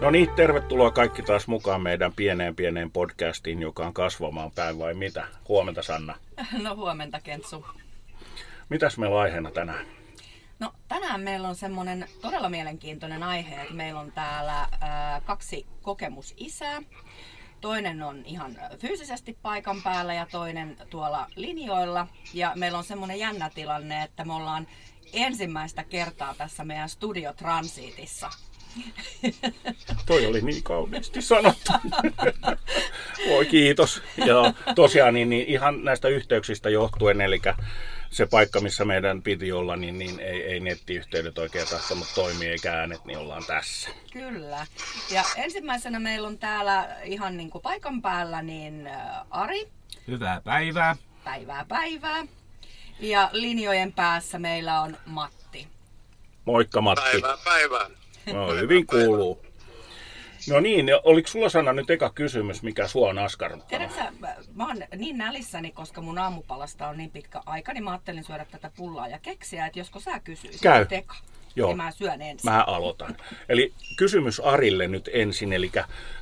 No niin, tervetuloa kaikki taas mukaan meidän pieneen pieneen podcastiin, joka on kasvamaan päin vai mitä? Huomenta Sanna. No huomenta Kentsu. Mitäs meillä on aiheena tänään? No tänään meillä on semmoinen todella mielenkiintoinen aihe, että meillä on täällä ää, kaksi kokemusisää. Toinen on ihan fyysisesti paikan päällä ja toinen tuolla linjoilla. Ja meillä on semmoinen jännä tilanne, että me ollaan ensimmäistä kertaa tässä meidän studiotransitissa. Toi oli niin kauniisti sanottu. Voi kiitos. Ja tosiaan niin, niin ihan näistä yhteyksistä johtuen, eli se paikka, missä meidän piti olla, niin, niin ei, ei nettiyhteydet oikein tahtonut toimia eikä äänet, niin ollaan tässä. Kyllä. Ja ensimmäisenä meillä on täällä ihan niin kuin paikan päällä niin ä, Ari. Hyvää päivää. Päivää päivää. Ja linjojen päässä meillä on Matti. Moikka Matti. Päivää päivään. No, hyvin kuuluu. No niin, oliko sulla Sanna nyt eka kysymys, mikä sua on askarruttanut? Tiedätkö mä- mä oon niin nälissäni, koska mun aamupalasta on niin pitkä aika, niin mä ajattelin syödä tätä pullaa ja keksiä, että josko sä kysyisit Käy. eka, Joo. niin mä syön ensin. Mä aloitan. Eli kysymys Arille nyt ensin, eli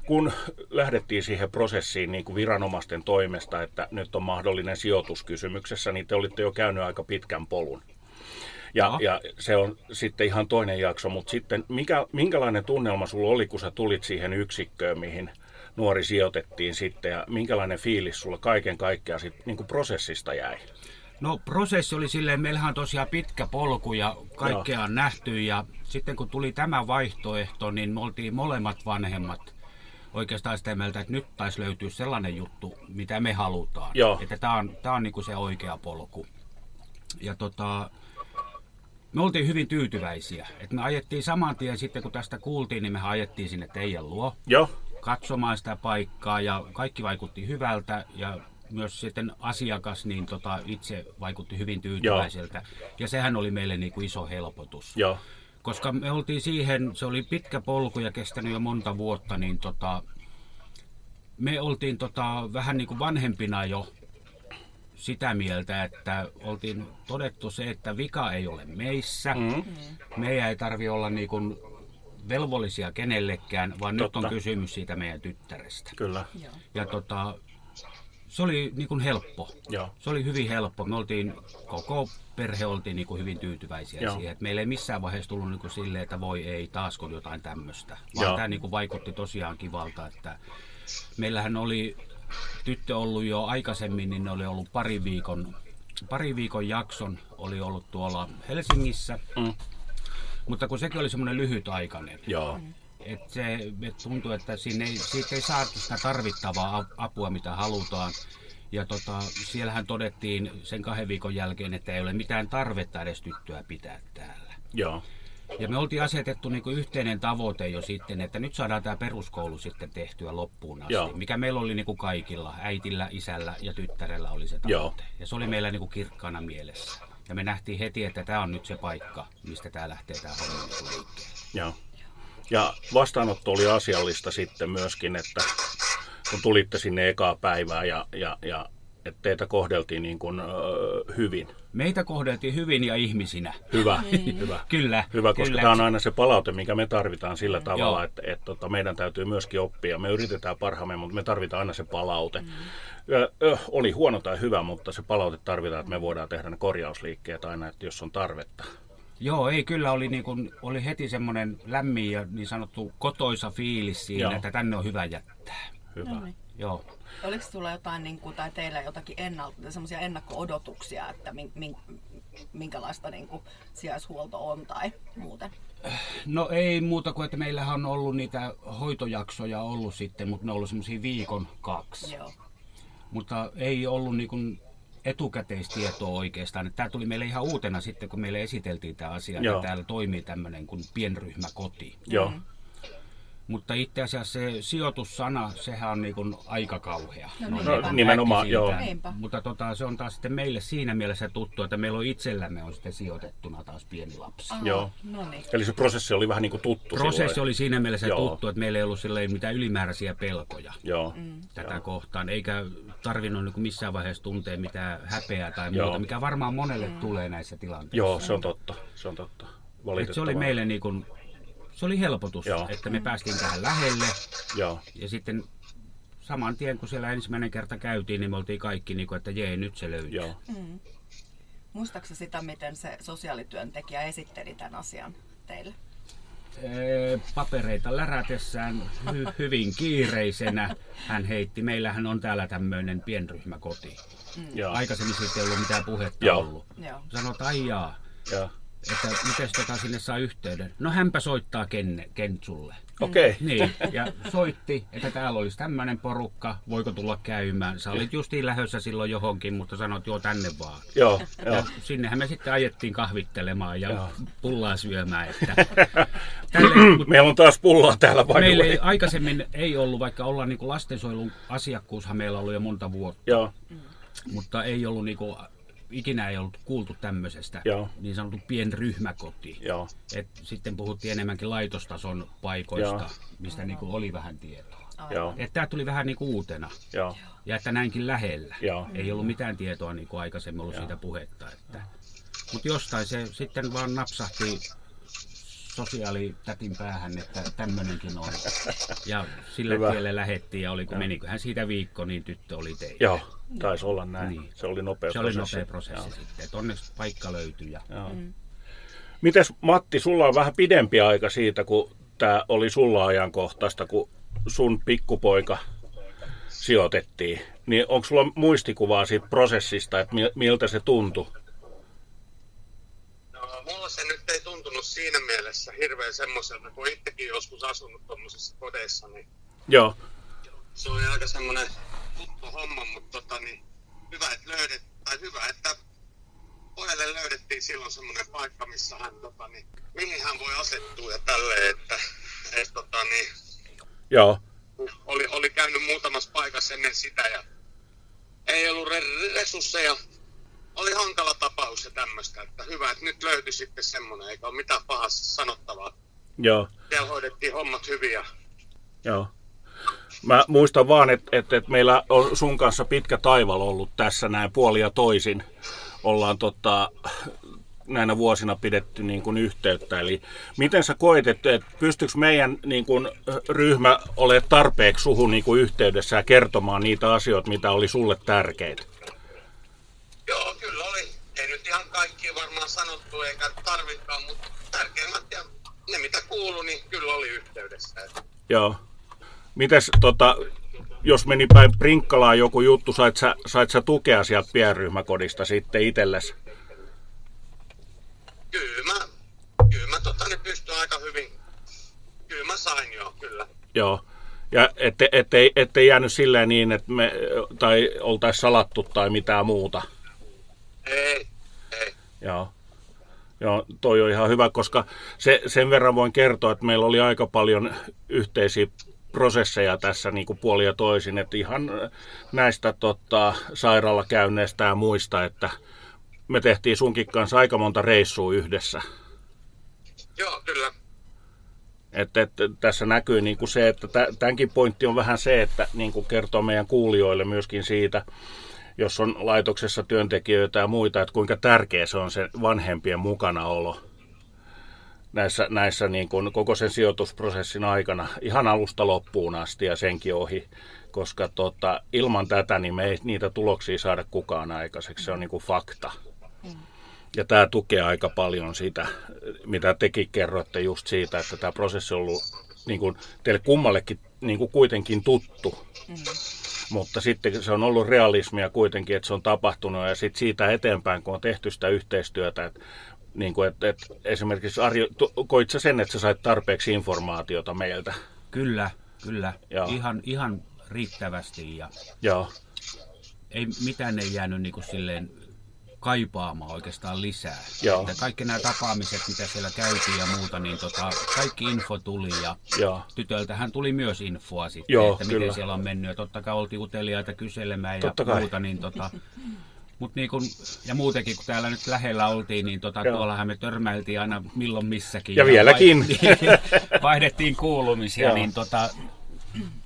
kun lähdettiin siihen prosessiin niin kuin viranomaisten toimesta, että nyt on mahdollinen sijoitus kysymyksessä, niin te olitte jo käynyt aika pitkän polun. Ja, ja se on sitten ihan toinen jakso, mutta sitten mikä, minkälainen tunnelma sulla oli, kun sä tulit siihen yksikköön, mihin nuori sijoitettiin sitten, ja minkälainen fiilis sulla kaiken kaikkiaan sit, niin kuin prosessista jäi? No prosessi oli silleen, meillähän on tosiaan pitkä polku ja kaikkea on nähty ja sitten kun tuli tämä vaihtoehto, niin me oltiin molemmat vanhemmat oikeastaan sitä mieltä, että nyt taisi löytyä sellainen juttu, mitä me halutaan. Joo. Että tämä on, tää on niinku se oikea polku. Ja tota, me oltiin hyvin tyytyväisiä. Et me ajettiin saman tien sitten, kun tästä kuultiin, niin me ajettiin sinne teidän luo Joo, katsomaan sitä paikkaa ja kaikki vaikutti hyvältä ja myös sitten asiakas niin tota, itse vaikutti hyvin tyytyväiseltä. Ja sehän oli meille niin kuin iso helpotus. joo, Koska me oltiin siihen, se oli pitkä polku ja kestänyt jo monta vuotta, niin tota, me oltiin tota, vähän niin kuin vanhempina jo sitä mieltä, että oltiin todettu se, että vika ei ole meissä. mm, Meidän ei tarvi olla niin kuin velvollisia kenellekään, vaan nyt Totta. on kysymys siitä meidän tyttärestä. kyllä, Joo. Ja tota, se oli niin kuin helppo. joo, Se oli hyvin helppo. Me oltiin, koko perhe oltiin niin kuin hyvin tyytyväisiä Joo. siihen. Että meillä ei missään vaiheessa tullut niin kuin silleen, että voi ei, taasko jotain tämmöistä. Joo. Vaan tämä niin kuin vaikutti tosiaan kivalta, että meillähän oli tyttö ollut jo aikaisemmin, niin ne oli ollut pari viikon, pari viikon jakson, oli ollut tuolla Helsingissä. Mm. Mutta kun sekin oli semmoinen lyhytaikainen, joo, et se et tuntuu, että siinä ei, siitä ei saatu sitä tarvittavaa apua, mitä halutaan. Ja tota, siellähän todettiin sen kahden viikon jälkeen, että ei ole mitään tarvetta edes tyttöä pitää täällä. joo, Ja me oltiin asetettu niin yhteinen tavoite jo sitten, että nyt saadaan tämä peruskoulu sitten tehtyä loppuun asti. Joo. Mikä meillä oli niin kuin kaikilla, äitillä, isällä ja tyttärellä oli se Joo. tavoite. Ja se oli meillä niin kuin kirkkaana mielessä. Ja me nähtiin heti, että tämä on nyt se paikka, mistä tämä lähtee tämä homma niin kuin liikkeelle. joo. Ja vastaanotto oli asiallista sitten myöskin, että kun tulitte sinne ekaa päivää ja, ja, ja että teitä kohdeltiin niin kuin, ö, hyvin. Meitä kohdeltiin hyvin ja ihmisinä. Hyvä, hyvä. Kyllä. Hyvä, koska kyllä. tämä on aina se palaute, mikä me tarvitaan sillä tavalla, Joo. että, että tota, meidän täytyy myöskin oppia. Me yritetään parhaamme, mutta me tarvitaan aina se palaute. Ö, ö, oli huono tai hyvä, mutta se palaute tarvitaan, että me voidaan tehdä ne korjausliikkeet aina, että jos on tarvetta. Joo, ei kyllä oli, niin kuin, oli heti semmoinen lämmin ja niin sanottu kotoisa fiilis siinä, Joo. että tänne on hyvä jättää. Hyvä. No niin. Joo. Oliko sulla jotain, niin kuin, tai teillä jotakin ennalta, semmoisia ennakko-odotuksia, että min, min, minkälaista niin kuin, sijaishuolto on tai muuten? No ei muuta kuin, että meillähän on ollut niitä hoitojaksoja ollut sitten, mutta ne on ollut semmoisia viikon kaksi. Joo. Mutta ei ollut niin kuin etukäteistietoa oikeastaan. Tämä tuli meille ihan uutena sitten, kun meille esiteltiin tämä asia, Joo. että täällä toimii tämmöinen kuin pienryhmäkoti. Joo, Mutta itse asiassa se sijoitussana, sehän on niin kuin aika kauhea. No niin kuin nimenomaan, joo. Niinpä. Mutta tota, se on taas sitten meille siinä mielessä tuttu, että meillä on itsellämme on sitten sijoitettuna taas pieni lapsi. Aha, Joo. No niin. eli se prosessi oli vähän niin kuin tuttu Prosessi silloin. oli siinä mielessä Joo. tuttu, että meillä ei ollut mitään ylimääräisiä pelkoja Joo, tätä Joo. kohtaan, eikä tarvinnut niin missään vaiheessa tuntea mitään häpeää tai Joo. muuta, mikä varmaan monelle tulee näissä tilanteissa. Joo, se on totta, se on totta. Et se oli meille niin kuin, se oli helpotus, Joo. että me päästiin tähän lähelle. Joo, Ja sitten saman tien, kun siellä ensimmäinen kerta käytiin, niin me oltiin kaikki, niin kuin, että jee, nyt se löytyy. joo. Muistaaksä sitä, miten se sosiaalityöntekijä esitteli tämän asian teille? Ee, papereita lärätessään hy- hyvin kiireisenä hän heitti. Meillähän on täällä tämmöinen pienryhmäkoti. Joo, Aikaisemmin siitä ei ollut mitään puhetta Joo. ollut. Joo. Sanoit, ai jaa, joo. Että miten tota sinne saa yhteyden. No hänpä soittaa Ken, Kentsulle. Okei. Niin, ja soitti, että täällä olisi tämmöinen porukka, voiko tulla käymään. Sä olit justiin lähössä silloin johonkin, mutta sanoit joo tänne vaan. Joo, joo. Ja sinnehän me sitten ajettiin kahvittelemaan ja Joo. pullaa syömään. Että tälle, mut Meillä on taas pulloa täällä the meillä ei, aikaisemmin ei ollut, vaikka ollaan niin lastensuojelun asiakkuushan meillä ollut jo monta vuotta, Joo, mutta ei ollut niin kuin, ikinä ei ollut kuultu tämmöisestä Joo. niin sanottu pienryhmäkoti. joo, Et sitten puhuttiin enemmänkin laitostason paikoista, Joo. mistä niin kuin oli vähän tietoa. joo, Että tämä tuli vähän niin kuin uutena. joo. Ja että näinkin lähellä. Joo. Ei ollut mitään tietoa niin kuin aikaisemmin ollut siitä puhetta. Että. Mutta jostain se sitten vaan napsahti sosiaalitätin päähän, että tämmöinenkin on. Ja sillä Hyvä. tielle lähettiin ja oliko, meniköhän siitä viikko, niin tyttö oli teillä. Joo, taisi olla näin. Niin. Se oli nopea Se oli prosessi. nopea prosessi Joo. sitten. Et onneksi paikka löytyi. Ja... Joo. Mites Matti, sulla on vähän pidempi aika siitä, kun tämä oli sulla ajankohtaista, kun sun pikkupoika sijoitettiin. Niin onko sulla muistikuvaa siitä prosessista, että mi- miltä se tuntui? No, mulla se nyt siinä mielessä hirveän semmoiselta, kun itsekin joskus asunut tuommoisissa kodeissa, niin Joo, se oli aika semmoinen tuttu homma, mutta tota, niin, hyvä, että löydet, tai hyvä, että pojalle löydettiin silloin semmoinen paikka, missä hän, tota, niin, mihin hän voi asettua ja tälleen, että et, tota, niin, joo, oli, oli käynyt muutamassa paikassa ennen sitä ja ei ollut re- resursseja. Oli hankala tapaus ja tämmöistä, että hyvä, että nyt löytyi sitten semmoinen, eikä ole mitään pahassa sanottavaa. joo, Siellä hoidettiin hommat hyvin ja joo. Mä muistan vaan, että, että, että meillä on sun kanssa pitkä taival ollut tässä näin puoli ja toisin. Ollaan tota, näinä vuosina pidetty niin kuin yhteyttä. Eli miten sä koet, että, että pystyykö meidän niin kuin, ryhmä olemaan tarpeeksi suhun niin kuin yhteydessä ja kertomaan niitä asioita, mitä oli sulle tärkeitä? Joo, kyllä oli. Ei nyt ihan kaikki varmaan sanottu eikä tarvitkaan, mutta tärkeimmät ja ne mitä kuului, niin kyllä oli yhteydessä. Joo. Mites, tota, jos meni päin Prinkkalaan joku juttu, sait sä, sait sä tukea sieltä pienryhmäkodista sitten itsellesi? Kyllä mä, kyllä mä tota, niin pystyn aika hyvin. Kyllä mä sain joo, kyllä. Joo. Ja ette, ettei, ettei jäänyt silleen niin, että me tai oltaisiin salattu tai mitään muuta. Ei, ei. Joo. Joo, toi on ihan hyvä, koska se, sen verran voin kertoa, että meillä oli aika paljon yhteisiä prosesseja tässä niin kuin puoli ja toisin, että ihan näistä tota, sairaalakäynneistä ja muista, että me tehtiin sunkin kanssa aika monta reissua yhdessä. Joo, kyllä. Että, että tässä näkyy niin kuin se, että tä- tämänkin pointti on vähän se, että niin kuin kertoo meidän kuulijoille myöskin siitä, jos on laitoksessa työntekijöitä ja muita, että kuinka tärkeä se on se vanhempien mukanaolo näissä, näissä niin kuin koko sen sijoitusprosessin aikana ihan alusta loppuun asti ja senkin ohi, koska tota, ilman tätä niin me ei niitä tuloksia saada kukaan aikaiseksi, se on niin kuin fakta. Ja tämä tukee aika paljon sitä, mitä tekin kerroitte just siitä, että tämä prosessi on ollut niin kuin, teille kummallekin niin kuin kuitenkin tuttu. Mutta sitten se on ollut realismia kuitenkin, että se on tapahtunut ja sitten siitä eteenpäin, kun on tehty sitä yhteistyötä, että niin kuin, että, että esimerkiksi Arjo, koit sä sen, että sä sait tarpeeksi informaatiota meiltä? Kyllä, kyllä. Joo. Ihan, ihan riittävästi ja Joo, ei mitään ei jäänyt niin kuin silleen kaipaamaan oikeastaan lisää. Joo. Että kaikki nämä tapaamiset, mitä siellä käytiin ja muuta, niin tota, kaikki info tuli ja joo, tytöltähän tuli myös infoa sitten, Joo, että miten kyllä. siellä on mennyt. Ja totta kai oltiin uteliaita kyselemään Totta ja kai. muuta, niin tota, Mut niin kun, ja muutenkin, kun täällä nyt lähellä oltiin, niin tota, Joo. tuollahan me törmäiltiin aina milloin missäkin. Ja vieläkin. vai- vaihdettiin kuulumisia, Joo. niin tota,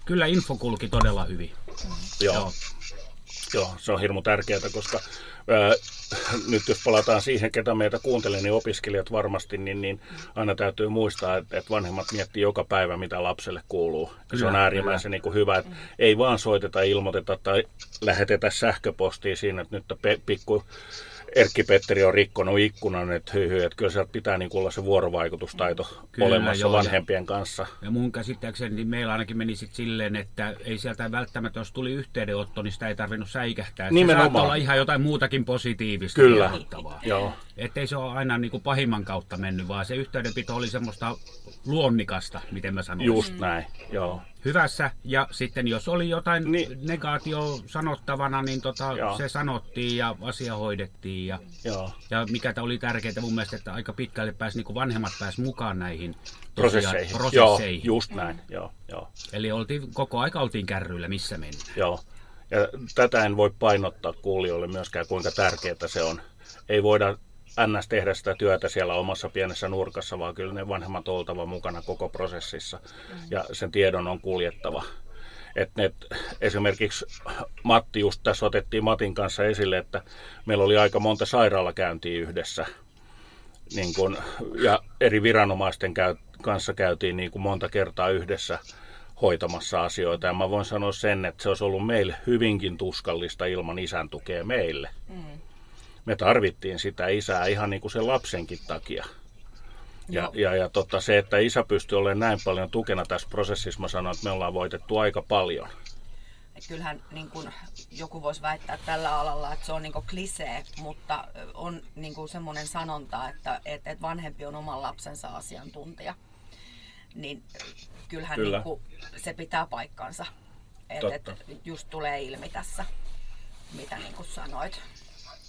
kyllä info kulki todella hyvin. joo. Joo, se on hirmu tärkeää, koska nyt jos palataan siihen, ketä meitä kuuntelee, niin opiskelijat varmasti, niin, niin aina täytyy muistaa, että, että vanhemmat miettii joka päivä, mitä lapselle kuuluu. Se on äärimmäisen niin kuin hyvä, että ei vaan soiteta, ilmoiteta tai lähetetä sähköpostia siinä, että nyt pikku Erkki-Petteri on rikkonut ikkunan, että hyy, hyy, että kyllä sieltä pitää niin olla se vuorovaikutustaito kyllä, olemassa joo, vanhempien kanssa. Ja mun käsittääkseni niin meillä ainakin meni sitten silleen, että ei sieltä välttämättä, jos tuli yhteydenotto, niin sitä ei tarvinnut säikähtää. Nimenomaan. Se olla ihan jotain muutakin positiivista. Kyllä, joo. Ettei se ole aina niin kuin pahimman kautta mennyt, vaan se yhteydenpito oli semmoista luonnikasta, miten mä sanoisin. Just näin, joo hyvässä ja sitten jos oli jotain niin. negaatio sanottavana, niin tota, se sanottiin ja asia hoidettiin. Ja, Joo. ja mikä oli tärkeää mun mielestä, että aika pitkälle pääsi, niin vanhemmat pääsi mukaan näihin prosesseihin. prosesseihin. Joo, just näin. Joo, joo. Eli oltiin, koko aika oltiin kärryillä, missä mennään. Joo. Ja tätä en voi painottaa kuulijoille myöskään, kuinka tärkeää se on. Ei voida ns. tehdä sitä työtä siellä omassa pienessä nurkassa, vaan kyllä ne vanhemmat oltava mukana koko prosessissa ja sen tiedon on kuljettava. Et ne, esimerkiksi Matti just tässä otettiin Matin kanssa esille, että meillä oli aika monta sairaalakäyntiä yhdessä. Niin kun, ja eri viranomaisten käy, kanssa käytiin niin kuin monta kertaa yhdessä hoitamassa asioita. Ja mä voin sanoa sen, että se olisi ollut meille hyvinkin tuskallista ilman isän tukea meille. Mm me tarvittiin sitä isää ihan niin kuin sen lapsenkin takia. Ja, ja, ja tota, se, että isä pystyy olemaan näin paljon tukena tässä prosessissa, mä sanon, että me ollaan voitettu aika paljon. Kyllähän niin kun, joku voisi väittää tällä alalla, että se on niin klisee, mutta on niin semmoinen sanonta, että et, et vanhempi on oman lapsensa asiantuntija. Niin kyllähän Kyllä. niin kuin, se pitää paikkansa. Että et, just tulee ilmi tässä, mitä niin kuin sanoit.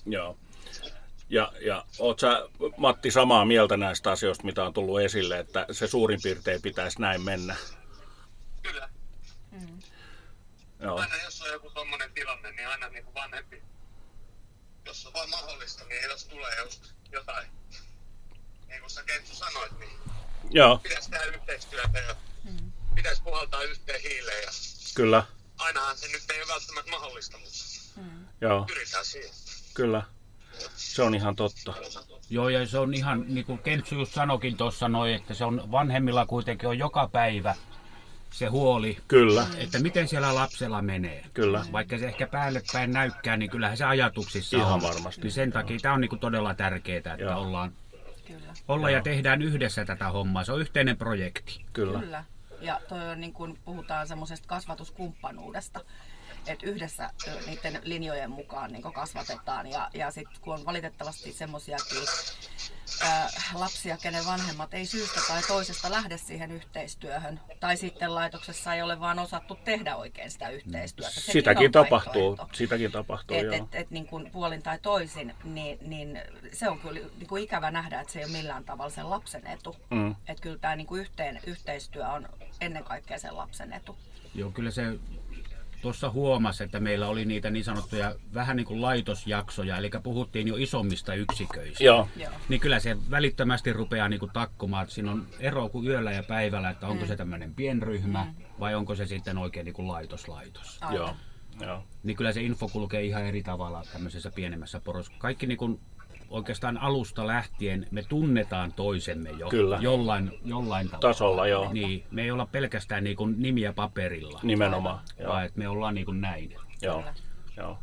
Joo. Ja, ja oot sä, Matti, samaa mieltä näistä asioista, mitä on tullut esille, että se suurin piirtein pitäisi näin mennä? Kyllä. Mm. Joo. Aina jos on joku tommonen tilanne, niin aina niin kuin vanhempi, jos on vaan mahdollista, niin jos tulee just jotain, niin kuin sä Kentsu sanoit, niin Joo. pitäisi tehdä yhteistyötä ja mm. pitäisi puhaltaa yhteen hiileen. Ja Kyllä. Ainahan se nyt ei ole välttämättä mahdollista, mutta mm. Joo. pyritään siihen. Kyllä. Se on ihan totta. Joo, ja se on ihan, niin kuin Kentsu just sanokin tuossa noin, että se on vanhemmilla kuitenkin on joka päivä se huoli, kyllä. että miten siellä lapsella menee. Kyllä. Vaikka se ehkä päälle päin näykkää, niin kyllähän se ajatuksissa Ihan on. varmasti. Niin sen takia tämä on niin kuin todella tärkeää, että Joo. ollaan Kyllä. olla ja tehdään yhdessä tätä hommaa. Se on yhteinen projekti. Kyllä. Kyllä. Ja toi on niin kuin puhutaan semmoisesta kasvatuskumppanuudesta että yhdessä niiden linjojen mukaan niin kasvatetaan. Ja, ja sitten kun on valitettavasti semmoisiakin lapsia, kenen vanhemmat ei syystä tai toisesta lähde siihen yhteistyöhön, tai sitten laitoksessa ei ole vaan osattu tehdä oikein sitä yhteistyötä. Sekin sitäkin tapahtuu, sitäkin tapahtuu, et, et, et, niin kuin puolin tai toisin, niin, niin se on kyllä niin kuin ikävä nähdä, että se ei ole millään tavalla sen lapsen etu. Mm. Että kyllä tämä niin kuin yhteen, yhteistyö on ennen kaikkea sen lapsen etu. Joo, kyllä se tuossa huomasi, että meillä oli niitä niin sanottuja vähän niin kuin laitosjaksoja, eli puhuttiin jo isommista yksiköistä. Joo. Niin kyllä se välittömästi rupeaa niin kuin takkumaan, että siinä on ero kuin yöllä ja päivällä, että onko mm. se tämmöinen pienryhmä mm. vai onko se sitten oikein niin kuin laitoslaitos. Joo. Joo. Niin kyllä se info kulkee ihan eri tavalla tämmöisessä pienemmässä porossa. Kaikki niin kuin oikeastaan alusta lähtien me tunnetaan toisemme jo Kyllä. jollain, jollain tavalla. Tasolla, joo. Niin, me ei olla pelkästään niin kuin nimiä paperilla. Nimenomaan. Vaan että me ollaan niin kuin näin. Joo, joo.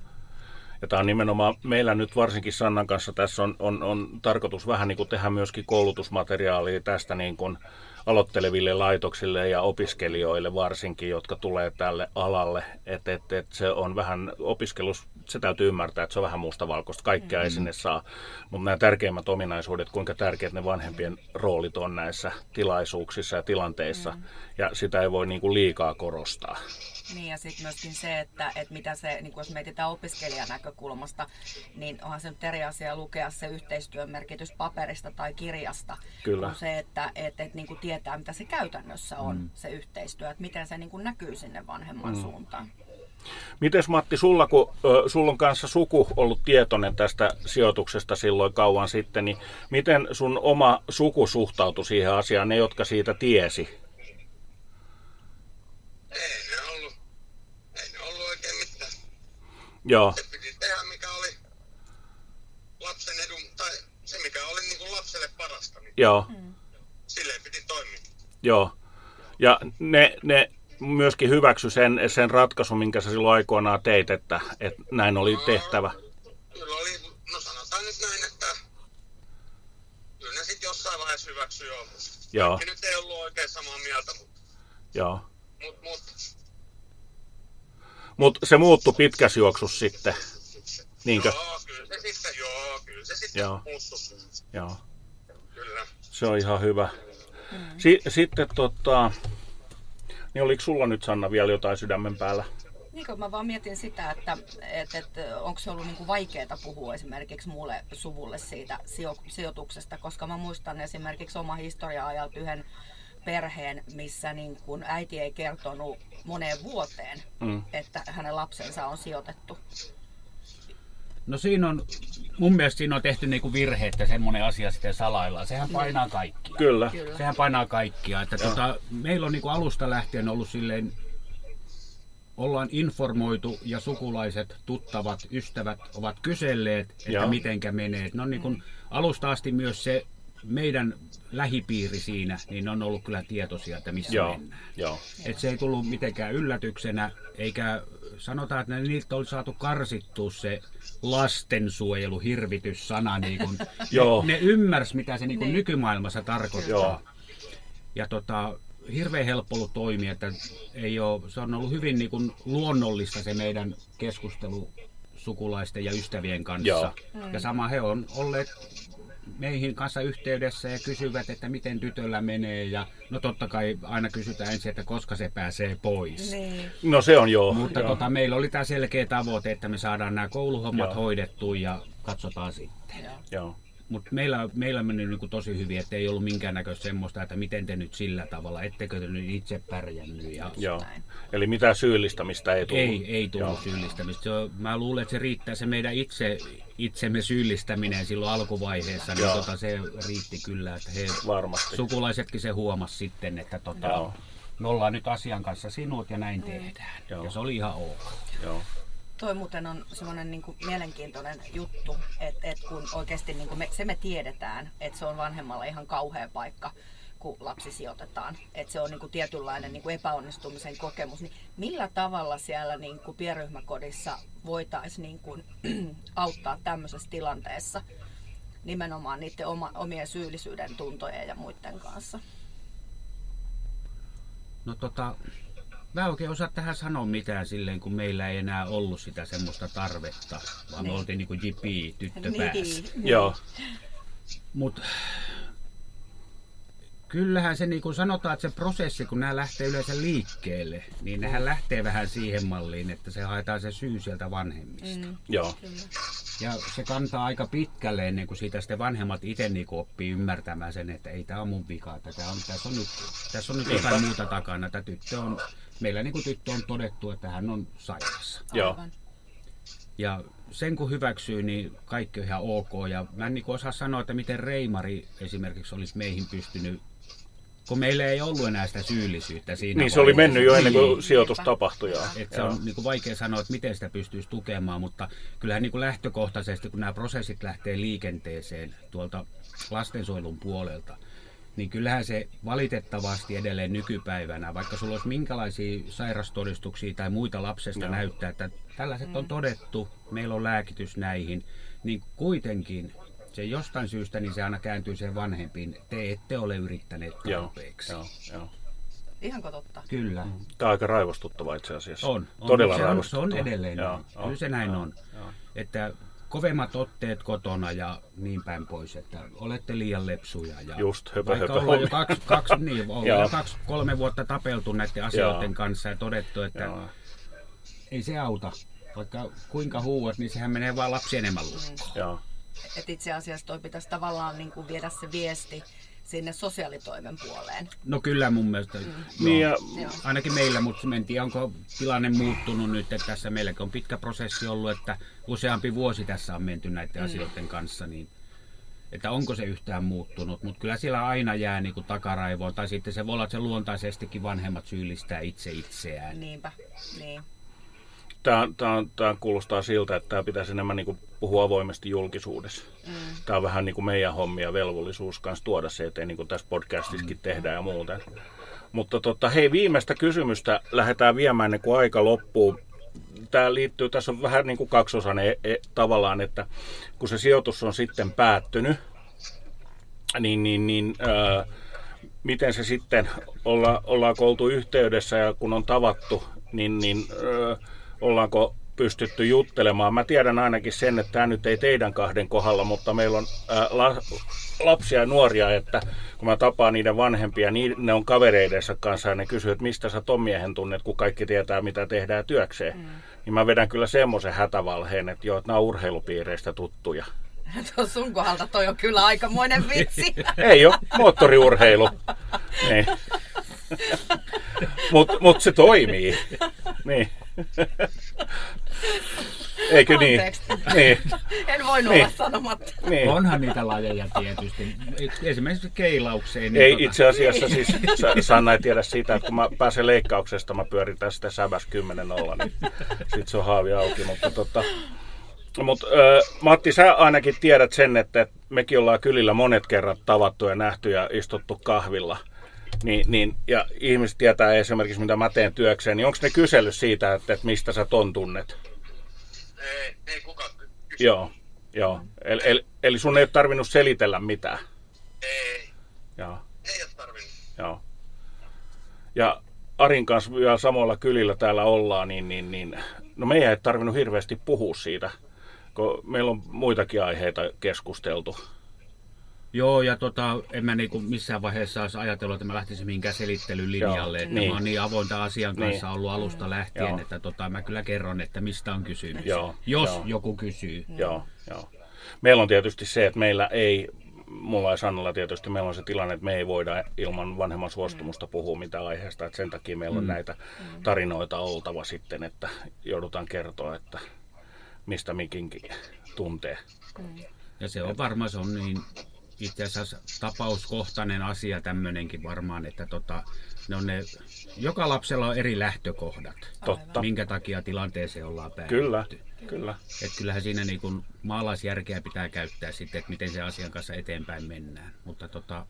Ja tämä on nimenomaan meillä nyt varsinkin Sannan kanssa tässä on, on, on tarkoitus vähän niin kuin tehdä myöskin koulutusmateriaalia tästä niin kuin aloitteleville laitoksille ja opiskelijoille varsinkin, jotka tulee tälle alalle. Että et, et se on vähän opiskelus, se täytyy ymmärtää, että se on vähän mustavalkoista. Kaikkea mm-hmm. ei sinne saa. Mutta nämä tärkeimmät ominaisuudet, kuinka tärkeät ne vanhempien roolit on näissä tilaisuuksissa ja tilanteissa. Mm-hmm. Ja sitä ei voi niin kuin liikaa korostaa. Niin ja sitten myöskin se, että, että mitä se, niin jos mietitään opiskelijan näkökulmasta, niin onhan se nyt eri asia lukea se yhteistyön merkitys paperista tai kirjasta, Kyllä. kuin se, että että että niin kuin tietää, mitä se käytännössä on, mm. se yhteistyö, että miten se niin kuin näkyy sinne vanhemman mm. suuntaan. Mites Matti, sulla, kun ö, sulla on kanssa suku ollut tietoinen tästä sijoituksesta silloin kauan sitten, niin miten sun oma suku suhtautui siihen asiaan, ne jotka siitä tiesi? Ei ne ollut, ei ne ollut oikein mitään. Joo. Se piti tehdä, mikä oli lapsen edun, tai se mikä oli niin kuin lapselle parasta. Niin Joo. Silleen piti toimia. Joo. Ja ne, ne myöskin hyväksy sen, sen ratkaisun, minkä sä silloin aikoinaan teit, että, että näin oli tehtävä. Kyllä oli, no sanotaan nyt näin, että kyllä ne sitten jossain vaiheessa hyväksyi joo. Joo. Kaikki nyt ei ollut oikein samaa mieltä, mutta Joo. mut, mut, Mutta se muuttui pitkässä juoksussa sitten. Niinkö? joo, kyllä se sitten, joo, kyllä se sitten Joo. muuttui. Joo. Kyllä. Se on ihan hyvä. Si- sitten tota, niin oliko sulla nyt Sanna vielä jotain sydämen päällä? Niin kun mä vaan mietin sitä, että, että, että onko se ollut niin vaikeaa puhua esimerkiksi muulle suvulle siitä sijo- sijoituksesta, koska mä muistan esimerkiksi oma historia-ajalta yhden perheen, missä niin kun äiti ei kertonut moneen vuoteen, Mm. että hänen lapsensa on sijoitettu. No siinä on, mun mielestä siinä on tehty niinku virhe, että semmoinen asia sitten salaillaan. Sehän painaa kaikkia. Kyllä. Kyllä. Sehän painaa kaikkia. Että tota, meillä on niinku alusta lähtien ollut silleen, ollaan informoitu ja sukulaiset, tuttavat, ystävät ovat kyselleet, että Joo. mitenkä menee. No niin kuin alusta asti myös se meidän lähipiiri siinä, niin on ollut kyllä tietoisia, että missä Joo. mennään. Joo. Et se ei tullut mitenkään yllätyksenä, eikä sanotaan, että niiltä oli saatu karsittua se lastensuojelu, hirvityssana. Niin kun, Joo. ne, ne ymmärsi, mitä se niin kun Niin. nykymaailmassa tarkoittaa. Joo. Ja tota, hirveän helppo ollut toimia, että ei ole, se on ollut hyvin niin kun luonnollista se meidän keskustelu sukulaisten ja ystävien kanssa. Joo. Ja sama he on olleet meihin kanssa yhteydessä ja kysyvät, että miten tytöllä menee. Ja no totta kai aina kysytään ensin, että koska se pääsee pois. Niin. No se on joo. Mutta joo. tota, meillä oli tämä selkeä tavoite, että me saadaan nämä kouluhommat Joo. hoidettua ja katsotaan sitten. Joo. Joo. Mutta meillä, meillä meni niinku tosi hyvin, että ei ollut minkäännäköistä semmoista, että miten te nyt sillä tavalla, ettekö te nyt itse pärjännyt. Ja Joo. Näin. Eli mitään syyllistämistä ei tullut. ei, ei tullut Joo. syyllistämistä. Se on, mä luulen, että se riittää se meidän itse, itsemme syyllistäminen silloin alkuvaiheessa. Niin Joo. tota, se riitti kyllä, että he, Varmasti. sukulaisetkin se huomasi sitten, että tota, Joo. me ollaan nyt asian kanssa sinut ja näin tehdään. Joo. Ja se oli ihan ok. Joo. Toi muuten on semmoinen niin mielenkiintoinen juttu, että et kun oikeasti niin me, se me tiedetään, että se on vanhemmalla ihan kauhea paikka, kun lapsi sijoitetaan. Että se on niin kuin tietynlainen niin kuin epäonnistumisen kokemus. Niin millä tavalla siellä niin kuin pienryhmäkodissa voitaisiin niin kuin, auttaa tämmöisessä tilanteessa nimenomaan niiden oma, omien syyllisyyden tuntojen ja muiden kanssa? No tota, mä en oikein osaa tähän sanoa mitään silleen, kun meillä ei enää ollut sitä semmoista tarvetta, vaan me Niin. oltiin niinku JP, tyttö päässä. Joo. Mut kyllähän se niin kuin sanotaan, että se prosessi, kun nämä lähtee yleensä liikkeelle, niin nehän lähtee vähän siihen malliin, että se haetaan se syy sieltä vanhemmista. Mm. Joo. Ja se kantaa aika pitkälle ennen kuin siitä sitten vanhemmat itse niin oppii ymmärtämään sen, että ei tämä on mun vika, että tää on, tässä on nyt, tässä on nyt jotain muuta takana. Tämä tyttö on, meillä niin kuin tyttö on todettu, että hän on sairaassa. Joo. Ja sen kun hyväksyy, niin kaikki on ihan ok. Ja mä en niin osaa sanoa, että miten Reimari esimerkiksi olisi meihin pystynyt, kun meillä ei ollut enää sitä syyllisyyttä siinä Niin se oli mennyt jo ennen kuin Niin. sijoitus tapahtui. Joo. Et se on niin kuin vaikea sanoa, että miten sitä pystyisi tukemaan, mutta kyllähän niin kuin lähtökohtaisesti, kun nämä prosessit lähtee liikenteeseen tuolta lastensuojelun puolelta, niin kyllähän se valitettavasti edelleen nykypäivänä, vaikka sulla olisi minkälaisia sairastodistuksia tai muita lapsesta Joo. näyttää, että tällaiset on todettu, meillä on lääkitys näihin, niin kuitenkin se jostain syystä niin se aina kääntyy sen vanhempiin. Te ette ole yrittäneet Joo. tarpeeksi. Joo. Joo. Ihanko totta? Kyllä. Tämä on aika raivostuttava itse asiassa. On. on Todella se on, se on edelleen Joo, näin. joo, Kyllä se näin joo, on. joo. Että kovemmat otteet kotona ja niin päin pois, että olette liian lepsuja. Ja Just, höpö, vaikka höpö ollaan jo kaksi, kaksi, niin, ollaan jo kaksi, kolme vuotta tapeltu näiden asioiden kanssa ja todettu, että Joo. ei se auta. Vaikka kuinka huuat, niin sehän menee vaan lapsi enemmän lukkoon. Et itse asiassa toi pitäisi tavallaan niin kuin viedä se viesti sinne sosiaalitoimen puoleen. No kyllä mun mielestä. Niin joo. ja. Ainakin meillä, mutta en tiedä, onko tilanne muuttunut nyt, että tässä meilläkin on pitkä prosessi ollut, että useampi vuosi tässä on menty näiden asioiden kanssa, niin että onko se yhtään muuttunut, mutta kyllä siellä aina jää niin kuin takaraivoon, tai sitten se voi olla, että se luontaisestikin vanhemmat syyllistää itse itseään. Niinpä, niin. Tämä, tämä, tämä kuulostaa siltä, että tämä pitäisi enemmän niin kuin puhua avoimesti julkisuudessa. Mm. Tämä on vähän niin kuin meidän hommia velvollisuus kanssa tuoda se eteen, niin kuin tässä podcastissakin tehdään ja muuten. Mutta tota, hei, viimeistä kysymystä lähdetään viemään ennen kuin aika loppuu. Tämä liittyy, tässä on vähän niin kuin kaksosainen e, e, tavallaan, että kun se sijoitus on sitten päättynyt, niin, niin, niin ää, miten se sitten, olla, ollaanko oltu yhteydessä ja kun on tavattu, niin, niin ää, ollaanko pystytty juttelemaan. Mä tiedän ainakin sen, että tämä nyt ei teidän kahden kohdalla, mutta meillä on ää, la, lapsia ja nuoria, että kun mä tapaan niiden vanhempia, niin ne on kavereidensa kanssa ja ne kysyy, että mistä sä ton miehen tunnet, kun kaikki tietää, mitä tehdään työkseen. Mm. Niin mä vedän kyllä semmoisen hätävalheen, että joo, että nämä on urheilupiireistä tuttuja. Tuo sun kohdalta toi on kyllä aikamoinen vitsi. ei ole, moottoriurheilu. niin. Mutta mut se toimii. niin. Eikö niin? niin? En voinut niin. olla sanomatta. Niin. Onhan niitä lajeja tietysti. Esimerkiksi keilaukseen. Niin ei tota... itse asiassa siis, Sanna ei tiedä sitä, että kun mä pääsen leikkauksesta, mä pyörin tästä säväs 10 olla, niin sit se on haavi auki. Mutta tota, mutta Matti, sä ainakin tiedät sen, että mekin ollaan kylillä monet kerrat tavattu ja nähty ja istuttu kahvilla – niin, niin, ja ihmiset tietää esimerkiksi, mitä mä teen työkseen, niin onko ne kysellyt siitä, että, että mistä sä ton tunnet? Ei, ei kukaan kysy. Joo, joo. Eli, eli, eli sun ei ole tarvinnut selitellä mitään? Ei. Joo. Ei ole tarvinnut. Joo. Ja Arin kanssa vielä samalla kylillä täällä ollaan, niin, niin, niin no meidän ei tarvinnut hirveästi puhua siitä, kun meillä on muitakin aiheita keskusteltu. Joo, ja tota, en mä niinku missään vaiheessa olisi ajatellut, että mä lähtisin mihinkään selittelylinjalle. Joo, että niin. Mä oon niin avointa asian kanssa niin. ollut alusta lähtien, joo. että tota, mä kyllä kerron, että mistä on kysymys. Joo, jos joo. joku kysyy. Joo, joo. Meillä on tietysti se, että meillä ei, mulla ja Sannalla tietysti meillä on se tilanne, että me ei voida ilman vanhemman suostumusta puhua mitä aiheesta. Että sen takia meillä on mm. näitä tarinoita oltava sitten, että joudutaan kertoa, että mistä mikinkin tuntee. Ja se on varmaan se on niin itse asiassa tapauskohtainen asia tämmöinenkin varmaan, että tota, ne on ne, joka lapsella on eri lähtökohdat, Totta. minkä takia tilanteeseen ollaan päädytty. Kyllä, kyllä. Et kyllähän siinä niin kun maalaisjärkeä pitää käyttää sitten, että miten se asian kanssa eteenpäin mennään. Mutta tota,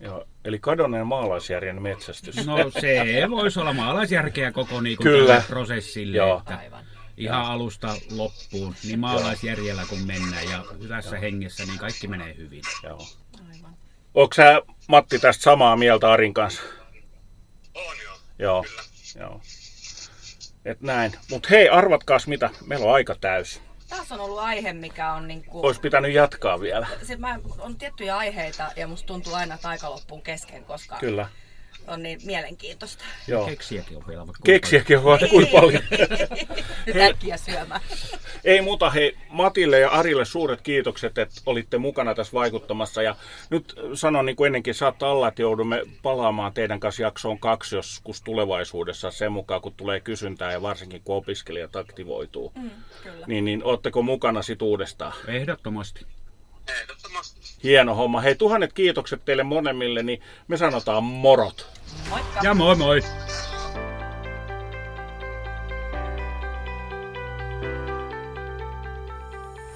Joo, eli kadonneen maalaisjärjen metsästys. No se voisi olla maalaisjärkeä koko niin Kyllä. prosessille. Joo. Että, Aivan ihan alusta loppuun, niin maalaisjärjellä kun mennään ja hyvässä Joo. hengessä, niin kaikki menee hyvin. Joo. Aivan. Onko sä Matti tästä samaa mieltä Arin kanssa? On joo. Joo. Kyllä. joo. Et näin. Mut hei, arvatkaas mitä, meillä on aika täys. Taas on ollut aihe, mikä on niin kuin... Olisi pitänyt jatkaa vielä. Se, mä, on tiettyjä aiheita ja musta tuntuu aina, että aika loppuu kesken, koska Kyllä on niin mielenkiintoista. Joo. Keksiäkin on vielä Keksiäkin on vaikka kuinka paljon. Äkkiä syömään. Ei muuta, hei Matille ja Arille suuret kiitokset, että olitte mukana tässä vaikuttamassa. Ja nyt sanon niin kuin ennenkin, saattaa olla, että joudumme palaamaan teidän kanssa jaksoon kaksi joskus tulevaisuudessa sen mukaan, kun tulee kysyntää ja varsinkin kun opiskelijat aktivoituu. Mm, kyllä. Niin, niin ootteko mukana sit uudestaan? Ehdottomasti. Ehdottomasti. Hieno homma. Hei, tuhannet kiitokset teille monemmille, niin me sanotaan morot. Moikka. Ja moi moi.